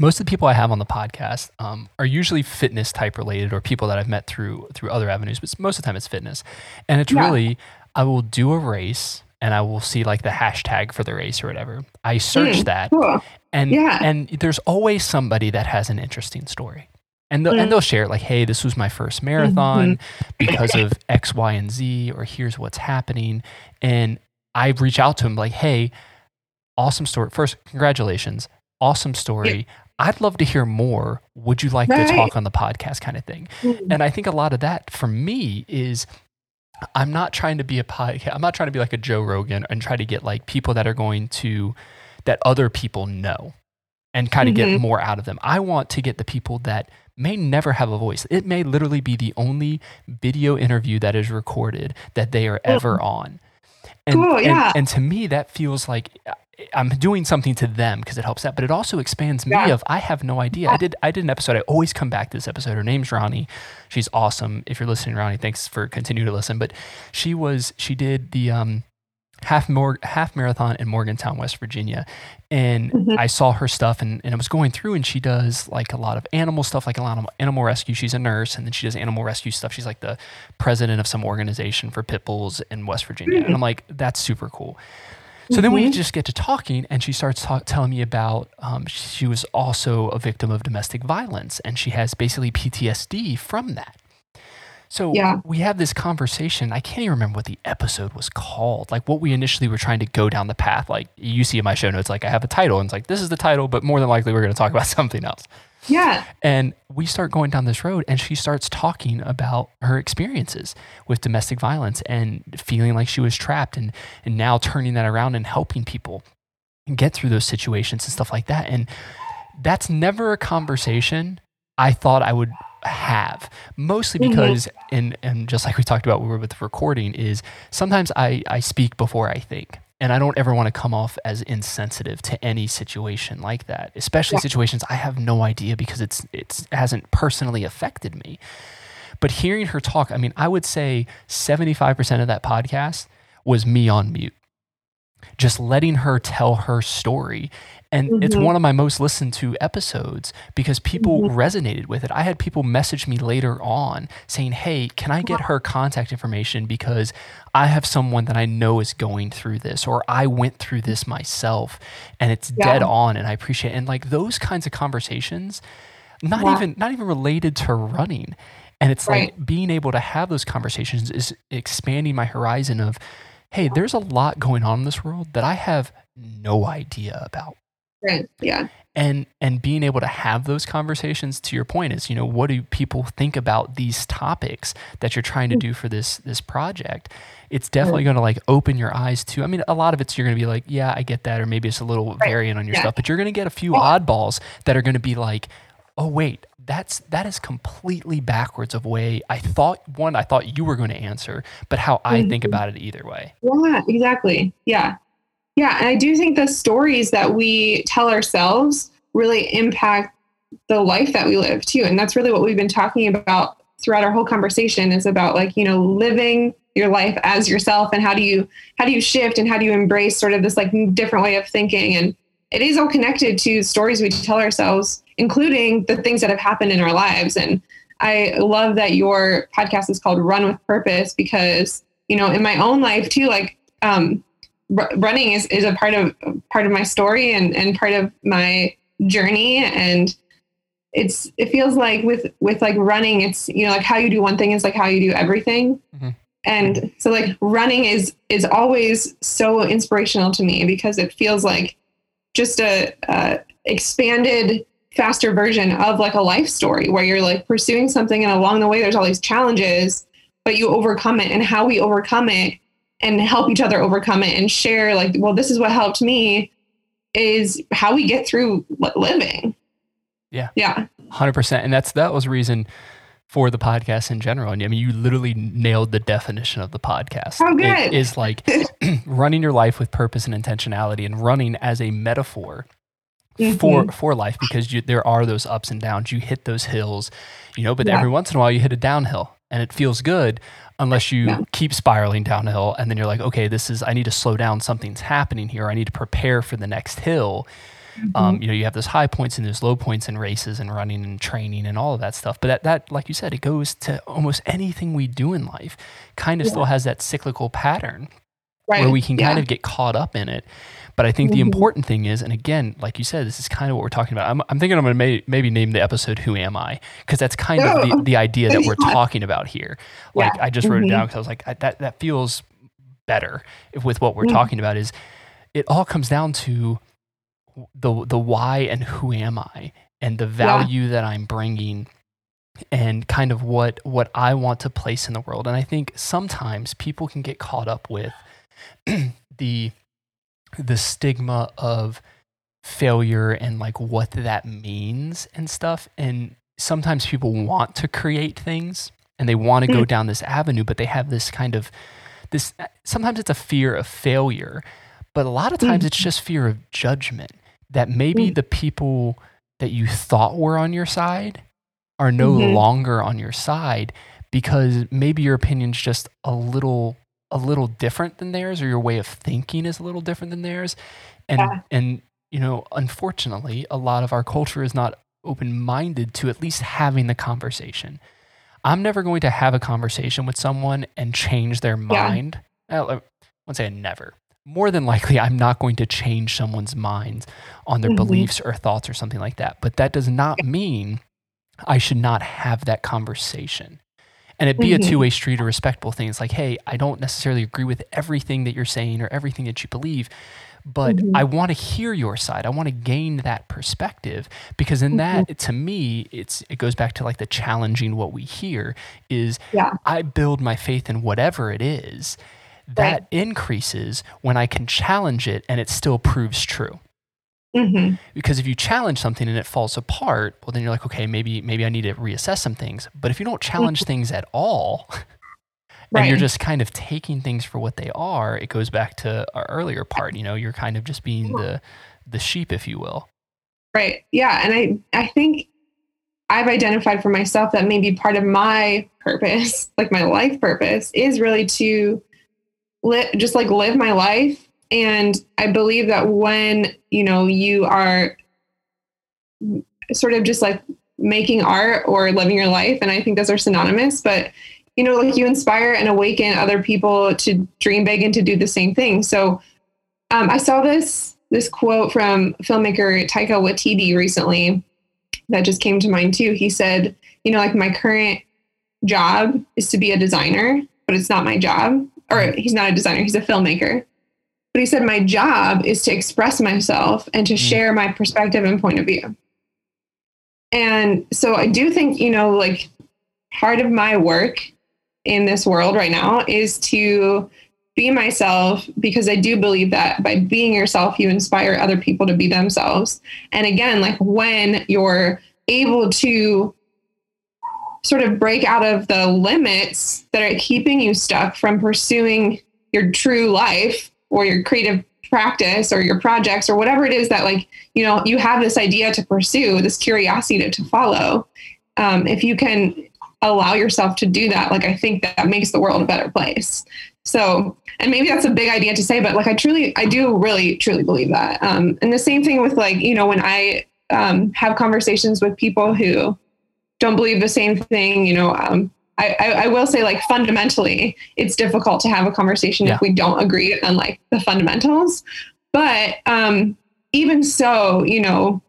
most of the people I have on the podcast um, are usually fitness type related or people that I've met through through other avenues, but most of the time it's fitness. And it's yeah. really I will do a race and I will see like the hashtag for the race or whatever. I search mm, that cool. and yeah. and there's always somebody that has an interesting story. And they'll, mm. and they'll share like, hey, this was my first marathon mm-hmm. because of X, Y, and Z, or here's what's happening. And I reach out to them like, hey, awesome story. First, congratulations awesome story. Yeah. I'd love to hear more. Would you like right. to talk on the podcast kind of thing? Mm-hmm. And I think a lot of that for me is I'm not trying to be a podcast. <laughs> I'm not trying to be like a Joe Rogan and try to get like people that are going to that other people know and kind of mm-hmm. get more out of them. I want to get the people that may never have a voice. It may literally be the only video interview that is recorded that they are ever on. And, cool, yeah. and, and to me, that feels like I'm doing something to them because it helps that, but it also expands me yeah. of I have no idea. I did I did an episode. I always come back to this episode. Her name's Ronnie. She's awesome. If you're listening, Ronnie, thanks for continuing to listen. But she was she did the um half more half marathon in Morgantown, West Virginia. And mm-hmm. I saw her stuff and, and I was going through and she does like a lot of animal stuff, like a lot of animal rescue. She's a nurse and then she does animal rescue stuff. She's like the president of some organization for pit bulls in West Virginia. Mm-hmm. And I'm like, that's super cool. So mm-hmm. then we mm-hmm. just get to talking, and she starts talk, telling me about um, she was also a victim of domestic violence, and she has basically PTSD from that. So yeah. we have this conversation. I can't even remember what the episode was called. Like what we initially were trying to go down the path. Like you see in my show notes, like I have a title, and it's like this is the title, but more than likely we're going to talk about <laughs> something else. Yeah. And we start going down this road, and she starts talking about her experiences with domestic violence and feeling like she was trapped, and, and now turning that around and helping people get through those situations and stuff like that. And that's never a conversation I thought I would have mostly mm-hmm. because mm-hmm. and and just like we talked about we were with the recording is sometimes I I speak before I think and I don't ever want to come off as insensitive to any situation like that, especially yeah. situations I have no idea because it's it's it hasn't personally affected me. But hearing her talk, I mean, I would say 75% of that podcast was me on mute. Just letting her tell her story and mm-hmm. it's one of my most listened to episodes because people mm-hmm. resonated with it. I had people message me later on saying, Hey, can I get her contact information? Because I have someone that I know is going through this, or I went through this myself and it's yeah. dead on. And I appreciate it. And like those kinds of conversations, not yeah. even not even related to running. And it's right. like being able to have those conversations is expanding my horizon of, hey, there's a lot going on in this world that I have no idea about. Right. Yeah. And and being able to have those conversations to your point is, you know, what do people think about these topics that you're trying to mm. do for this this project? It's definitely going to like open your eyes to. I mean, a lot of it's you're going to be like, yeah, I get that, or maybe it's a little right. variant on your yeah. stuff, but you're going to get a few oddballs that are going to be like, oh wait, that's that is completely backwards of way I thought one I thought you were going to answer, but how I mm-hmm. think about it either way. Yeah, exactly. Yeah. Yeah, and I do think the stories that we tell ourselves really impact the life that we live too. And that's really what we've been talking about throughout our whole conversation is about like, you know, living your life as yourself and how do you how do you shift and how do you embrace sort of this like different way of thinking and it is all connected to stories we tell ourselves including the things that have happened in our lives and i love that your podcast is called run with purpose because you know in my own life too like um r- running is, is a part of part of my story and and part of my journey. And it's it feels like with with like running it's you know like how you do one thing is like how you do everything. Mm-hmm. and so like running is is always so inspirational to me because it feels like just a, a expanded faster version of like a life story where you're like pursuing something and along the way there's all these challenges but you overcome it. And how we overcome it and help each other overcome it and share like well this is what helped me is how we get through living yeah. Yeah. 100%. And that's that was the reason for the podcast in general. And I mean, you literally nailed the definition of the podcast. Oh, good. It is like <laughs> <clears throat> running your life with purpose and intentionality and running as a metaphor mm-hmm. for for life because you, there are those ups and downs. You hit those hills, you know, but yeah. every once in a while you hit a downhill and it feels good unless you yeah. keep spiraling downhill and then you're like, okay, this is I need to slow down. Something's happening here. I need to prepare for the next hill. Mm-hmm. Um, you know, you have those high points and those low points in races and running and training and all of that stuff. But that, that like you said, it goes to almost anything we do in life. Kind of yeah. still has that cyclical pattern right. where we can yeah. kind of get caught up in it. But I think mm-hmm. the important thing is, and again, like you said, this is kind of what we're talking about. I'm, I'm thinking I'm going to may, maybe name the episode "Who Am I?" because that's kind of the, the idea that we're talking about here. Like yeah. I just wrote mm-hmm. it down because I was like, I, that that feels better with what we're mm-hmm. talking about. Is it all comes down to the the why and who am I and the value yeah. that I'm bringing and kind of what what I want to place in the world. And I think sometimes people can get caught up with <clears throat> the the stigma of failure and like what that means and stuff. And sometimes people want to create things and they want to go down this avenue, but they have this kind of this sometimes it's a fear of failure, but a lot of times mm. it's just fear of judgment that maybe mm. the people that you thought were on your side are no mm-hmm. longer on your side because maybe your opinion's just a little a little different than theirs or your way of thinking is a little different than theirs and yeah. and you know unfortunately a lot of our culture is not open-minded to at least having the conversation i'm never going to have a conversation with someone and change their mind yeah. i won't say never more than likely I'm not going to change someone's mind on their mm-hmm. beliefs or thoughts or something like that. But that does not mean I should not have that conversation. And it be mm-hmm. a two way street or respectable thing. It's like, hey, I don't necessarily agree with everything that you're saying or everything that you believe, but mm-hmm. I want to hear your side. I want to gain that perspective because in that, mm-hmm. to me, it's it goes back to like the challenging what we hear is yeah. I build my faith in whatever it is that right. increases when I can challenge it and it still proves true. Mm-hmm. Because if you challenge something and it falls apart, well, then you're like, okay, maybe maybe I need to reassess some things. But if you don't challenge mm-hmm. things at all, <laughs> and you're just kind of taking things for what they are, it goes back to our earlier part. You know, you're kind of just being the the sheep, if you will. Right. Yeah, and I I think I've identified for myself that maybe part of my purpose, <laughs> like my life purpose, is really to li- just like live my life. And I believe that when, you know, you are sort of just like making art or living your life, and I think those are synonymous, but you know, like you inspire and awaken other people to dream big and to do the same thing. So um, I saw this this quote from filmmaker Taika Waititi recently that just came to mind too. He said, you know, like my current job is to be a designer, but it's not my job or he's not a designer, he's a filmmaker. But he said, My job is to express myself and to mm. share my perspective and point of view. And so I do think, you know, like part of my work in this world right now is to be myself because I do believe that by being yourself, you inspire other people to be themselves. And again, like when you're able to sort of break out of the limits that are keeping you stuck from pursuing your true life or your creative practice or your projects or whatever it is that like you know you have this idea to pursue this curiosity to, to follow um, if you can allow yourself to do that like i think that makes the world a better place. So and maybe that's a big idea to say but like i truly i do really truly believe that. Um, and the same thing with like you know when i um, have conversations with people who don't believe the same thing you know um, I, I, I, will say like fundamentally it's difficult to have a conversation yeah. if we don't agree on like the fundamentals but um even so you know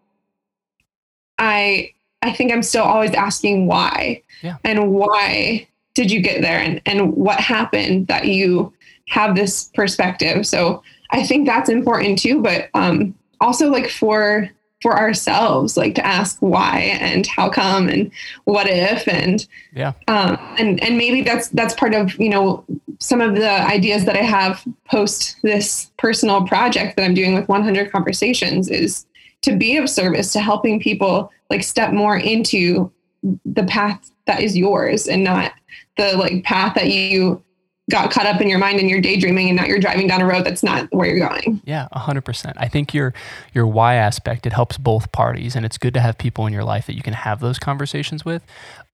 i i think i'm still always asking why yeah. and why did you get there and and what happened that you have this perspective so i think that's important too but um also like for for ourselves, like to ask why and how come and what if and yeah, um, and and maybe that's that's part of you know some of the ideas that I have post this personal project that I'm doing with 100 Conversations is to be of service to helping people like step more into the path that is yours and not the like path that you got caught up in your mind and you're daydreaming and now you're driving down a road that's not where you're going. Yeah, 100%. I think your your why aspect it helps both parties and it's good to have people in your life that you can have those conversations with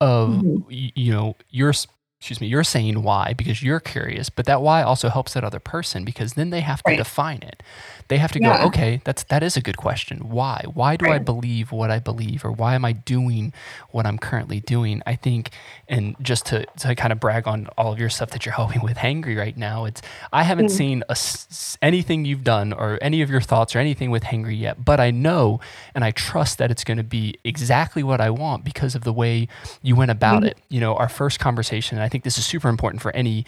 of mm-hmm. you know, your excuse me, you're saying why because you're curious, but that why also helps that other person because then they have to right. define it. They have to yeah. go, okay, that's that is a good question. Why? Why do right. I believe what I believe or why am I doing what I'm currently doing? I think and just to to kind of brag on all of your stuff that you're <laughs> helping with Hangry right now, it's I haven't mm. seen a, anything you've done or any of your thoughts or anything with Hangry yet, but I know and I trust that it's going to be exactly what I want because of the way you went about mm. it. You know, our first conversation, I think this is super important for any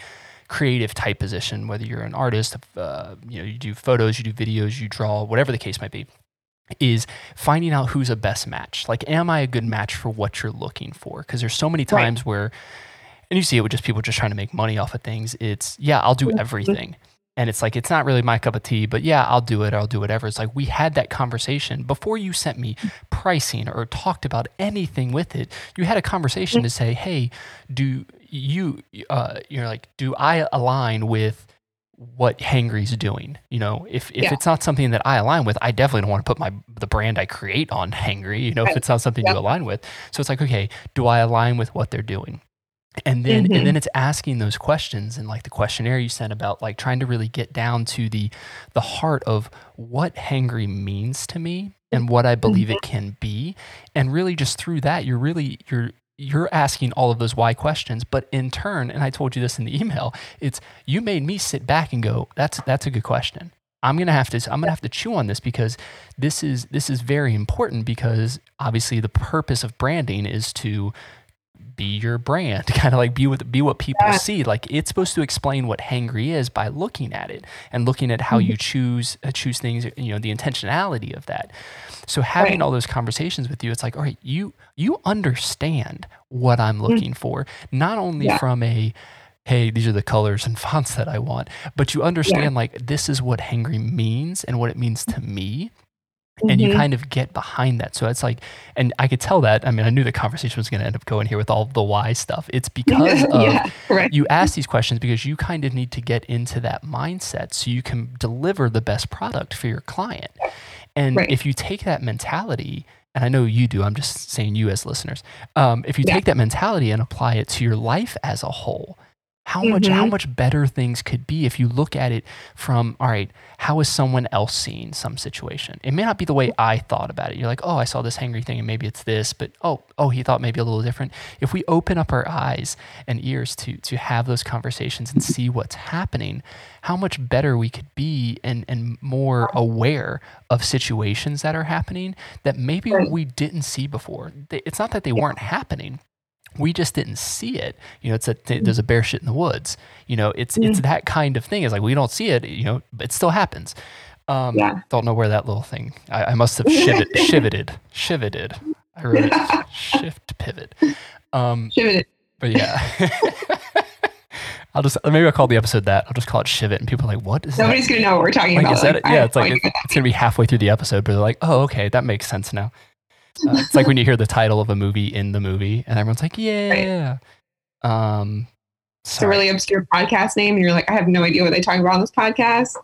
creative type position, whether you're an artist, uh, you know, you do photos, you do videos, you draw, whatever the case might be, is finding out who's a best match. Like, am I a good match for what you're looking for? Because there's so many times right. where, and you see it with just people just trying to make money off of things. It's yeah, I'll do mm-hmm. everything. And it's like, it's not really my cup of tea, but yeah, I'll do it. I'll do whatever. It's like, we had that conversation before you sent me pricing or talked about anything with it. You had a conversation to say, hey, do you, uh, you're like, do I align with what Hangry's doing? You know, if, if yeah. it's not something that I align with, I definitely don't want to put my, the brand I create on Hangry, you know, right. if it's not something yeah. you align with. So it's like, okay, do I align with what they're doing? and then mm-hmm. and then it's asking those questions and like the questionnaire you sent about like trying to really get down to the the heart of what hangry means to me and what i believe mm-hmm. it can be and really just through that you're really you're you're asking all of those why questions but in turn and i told you this in the <laughs> email it's you made me sit back and go that's that's a good question i'm going to have to i'm going to have to chew on this because this is this is very important because obviously the purpose of branding is to be your brand, <laughs> kind of like be what be what people yeah. see. Like it's supposed to explain what hangry is by looking at it and looking at how mm-hmm. you choose uh, choose things. You know the intentionality of that. So having right. all those conversations with you, it's like, all right, you you understand what I'm mm. looking mm-hmm. for, not only yeah. from a hey, these are the colors and <laughs> fonts that I want, but you understand yeah. like this is what hangry means and what it means to me and mm-hmm. you kind of get behind that. So it's like, and I could tell that. I mean, I knew the conversation was going to end up going here with all the why stuff. It's <laughs> because of right. you ask these questions because you kind of need to get into that mindset so you can deliver the best product for your client. And right. if you take that mentality, and I know you do, I'm just saying you as listeners, um, if you yeah. take that mentality and apply it to your life as a whole, how mm-hmm. much how much better things could be if you look at it from all right how is someone else seeing some situation? It may not be the way i thought about it. You're like oh i saw this hangry thing and maybe it's this but oh oh he thought maybe a little different. If we open up our eyes and ears to to have those conversations and see what's happening how much better we could be and and more aware of situations that are happening that maybe we didn't see before. It's not that they weren't happening we just didn't see it. You know, it's a there's a bear shit in the woods. You know, it's mm. it's that kind of thing. It's like we don't see it. You know, but it still happens. Um, yeah. Don't know where that little thing. I, I must have <laughs> shivit, shiveted, shiveted. I wrote it shift pivot. Um, shiveted. But yeah. <laughs> I'll just maybe I'll call the episode that. I'll just call it Shivit, and people are like, "What is Nobody's that? gonna know what we're talking like, about. Like, yeah, it's like it's, it's, gonna be halfway through the episode, but they're like, "Oh, okay, that makes sense now." Uh, it's like when you hear the title of a movie in the movie, and everyone's like, "Yeah." Right. Um, It's a really obscure podcast name, and you're like, I have no idea what they're talking about on this podcast.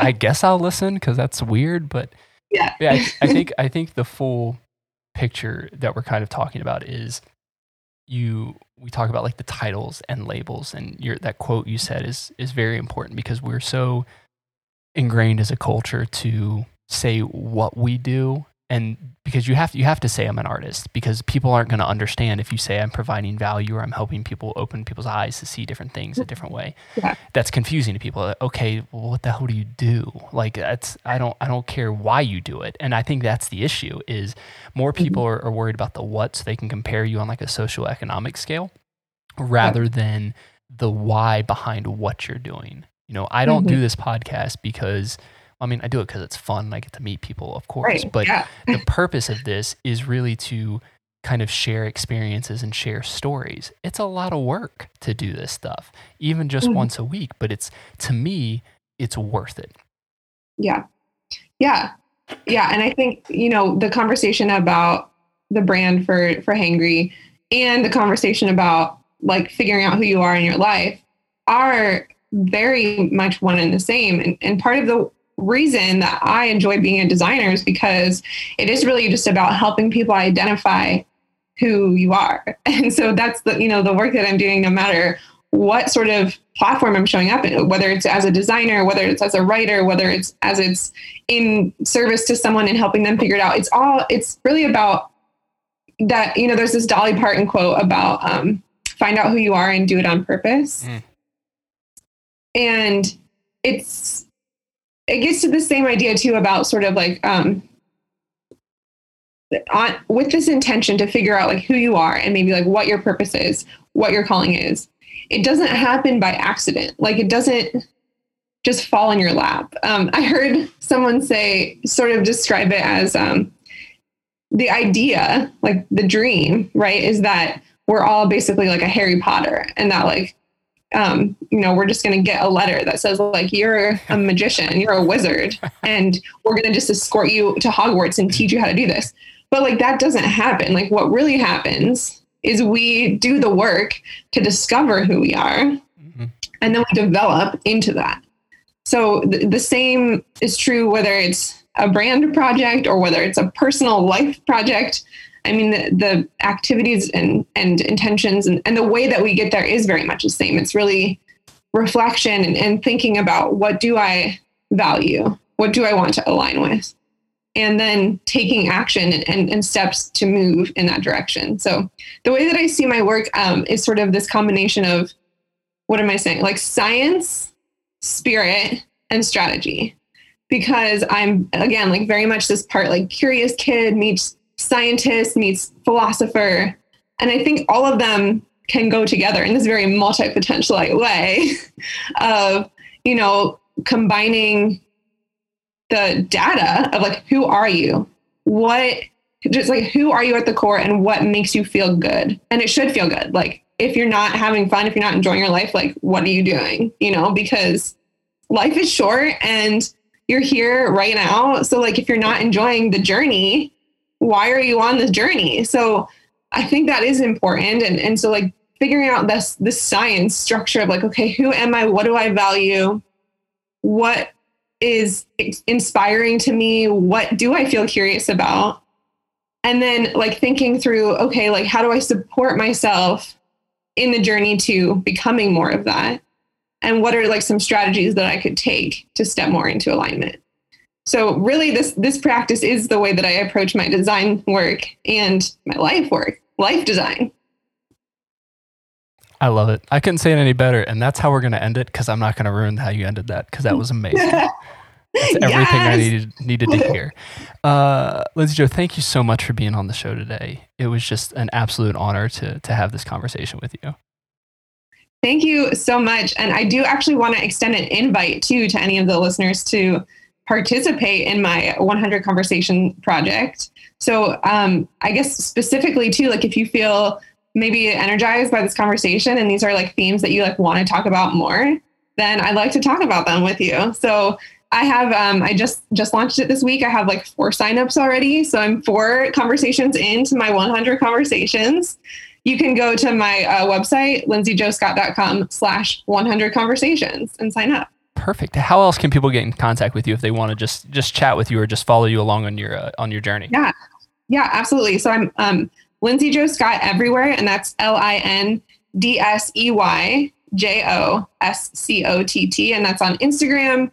I <laughs> guess I'll listen because that's weird, but yeah, yeah. I, I think <laughs> I think the full picture that we're kind of talking about is you we talk about like the titles and labels and your that quote you said is is very important because we're so ingrained as a culture to say what we do and because you have to, you have to say I'm an artist because people aren't going to understand if you say I'm providing value or I'm helping people open people's eyes to see different things a different way. Yeah. That's confusing to people. Okay, well, what the hell do you do? Like that's I don't I don't care why you do it. And I think that's the issue is more mm-hmm. people mm-hmm. are, are, worried about the what so they can compare you on like a social economic scale rather yeah. than the why behind what you're doing. You know, I don't mm-hmm. do this podcast because I mean, I do it because it's fun. I get to meet people, of course. Right. But yeah. <laughs> the purpose of this is really to kind of share experiences and share stories. It's a lot of work to do this stuff, even just mm-hmm. once a week. But it's to me, it's worth it. Yeah. Yeah. Yeah. And I think, you know, the conversation about the brand for for Hangry and the conversation about like figuring out who you are in your life are very much one and the same. And, and part of the reason that I enjoy being a designer is because it is really just about helping people identify who you are. <laughs> And so that's the, you know, the work that I'm doing no matter what sort of platform I'm showing up in, whether it's as a designer, whether it's as a writer, whether it's as it's in service to someone and helping them figure it out. It's all, it's really about that, you know, there's this Dolly Parton quote about um, find out who you are and do it on purpose. Mm. And it's it gets to the same idea too about sort of like um on with this intention to figure out like who you are and maybe like what your purpose is what your calling is it doesn't happen by accident. Like it doesn't just fall in your lap. Um, i heard someone say sort of describe it as um, the idea like the dream right is that we're all basically like a harry potter and that like um, you know, we're just going to get a letter that says like you're a <laughs> magician, you're a wizard, and we're going to just escort you to Hogwarts and teach you how to do this. But like that doesn't happen. Like what really happens is we do the work to discover who we are, mm-hmm. and then we develop into that. So th- the same is true whether it's a brand project or whether it's a personal life project. I mean, the, the activities and, and intentions and, and the way that we get there is very much the same. It's really reflection and, and thinking about what do I value? What do I want to align with? And then taking action and, and, and steps to move in that direction. So the way that I see my work um, is sort of this combination of what am I saying? Like science, spirit, and strategy because I'm again like very much this part like curious kid meets scientist meets philosopher. And I think all of them can go together in this very multi-potentialite way <laughs> of, you know, combining the data of like, who are you? What, just like, who are you at the core and what makes you feel good? And it should feel good. Like, if you're not having fun, if you're not enjoying your life, like, what are you doing? You know, because life is short and you're here right now. So, like, if you're not enjoying the journey, why are you on this journey? So I think that is important. And, and so like figuring out this, this science structure of like, okay, who am I? What do I value? What is inspiring to me? What do I feel curious about? And then like thinking through, okay, like how do I support myself in the journey to becoming more of that? And what are like some strategies that I could take to step more into alignment? So really this this practice is the way that I approach my design work and my life work, life design. I love it. I couldn't say it any better. And that's how we're going to end it because I'm not going to ruin how you ended that because that was amazing. <laughs> that's everything yes. I needed, needed to hear. <laughs> Uh, Lindsey Jo, thank you so much for being on the show today. It was just an absolute honor to, to have this conversation with you. Thank you so much. And I do actually want to extend an invite too to any of the listeners to participate in my 100 conversation project. So um, I guess specifically too, like if you feel maybe energized by this conversation and these are like themes that you like want to talk about more, then I'd like to talk about them with you. So I have um, I just just launched it this week. I have like four signups already. So I'm four conversations into my 100 conversations. you can go to my uh, website, lindseyjoscott.com slash 100 conversations and sign up. Perfect. How else can people get in contact with you if they want to just just chat with you or just follow you along on your uh, on your journey? Yeah, yeah, absolutely. So I'm um, Lindsey Jo Scott everywhere, and that's L I N D S E Y J O S C O T T, and that's on Instagram.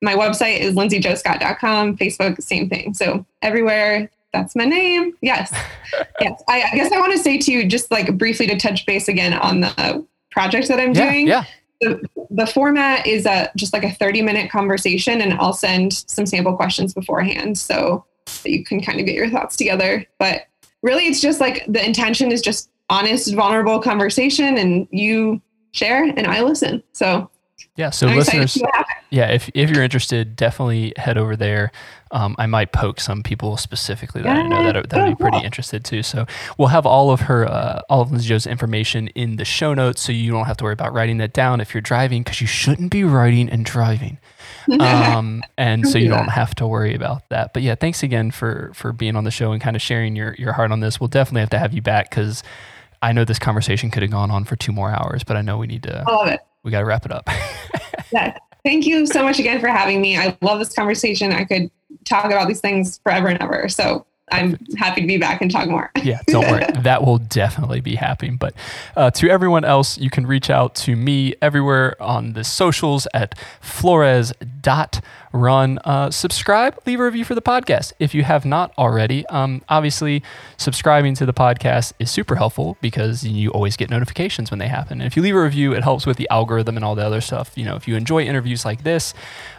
My website is lindseyjoscott.com. Facebook, same thing. So everywhere, that's my name. Yes, <laughs> yes. I, I guess I want to say to you, just like briefly to touch base again on the project that I'm yeah, doing. Yeah the, the format is a just like a 30 minute conversation and I'll send some sample questions beforehand so that you can kind of get your thoughts together. But really it's just like the intention is just honest, vulnerable conversation and you share and I listen. So yeah, so I'm listeners, yeah, if if you're interested, definitely head over there. Um, I might poke some people specifically that yeah. I know that, that would be pretty interested too. So we'll have all of her, uh, all of Lindsey Jo's information in the show notes, so you don't have to worry about writing that down if you're driving, because you shouldn't be writing and driving. <laughs> Um, and so you don't have to worry about that. But yeah, thanks again for for being on the show and kind of sharing your your heart on this. We'll definitely have to have you back because I know this conversation could have gone on for two more hours, but I know we need to. I love it. We got to wrap it up. <laughs> yeah. Thank you so much again for having me. I love this conversation. I could talk about these things forever and ever. So I'm happy to be back and talk more. yeah, don't worry. <laughs> That will definitely be happening. But uh, to everyone else, you can reach out to me everywhere on the socials at flores.run. Uh, subscribe, leave a review for the podcast if you have not already. Um, obviously, subscribing to the podcast is super helpful because you always get notifications when they happen. And if you leave a review, it helps with the algorithm and all the other stuff. You know, if you enjoy interviews like this,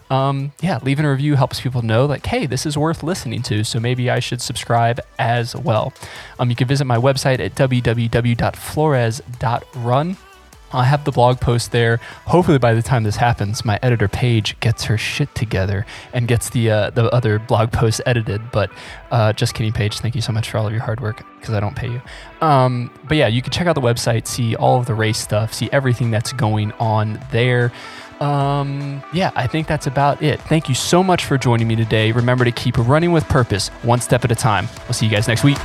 um, yeah, leaving a review helps people know like, hey, this is worth listening to. So maybe I should subscribe as well. Um, you can visit my website at www.flores.run. I have the blog post there. Hopefully, by the time this happens, my editor Paige gets her shit together and gets the uh, the other blog post edited. But uh, just kidding, Paige. Thank you so much for all of your hard work because I don't pay you. Um, but yeah, you can check out the website, see all of the race stuff, see everything that's going on there. Um, yeah, I think that's about it. Thank you so much for joining me today. Remember to keep running with purpose, one step at a time. We'll see you guys next week.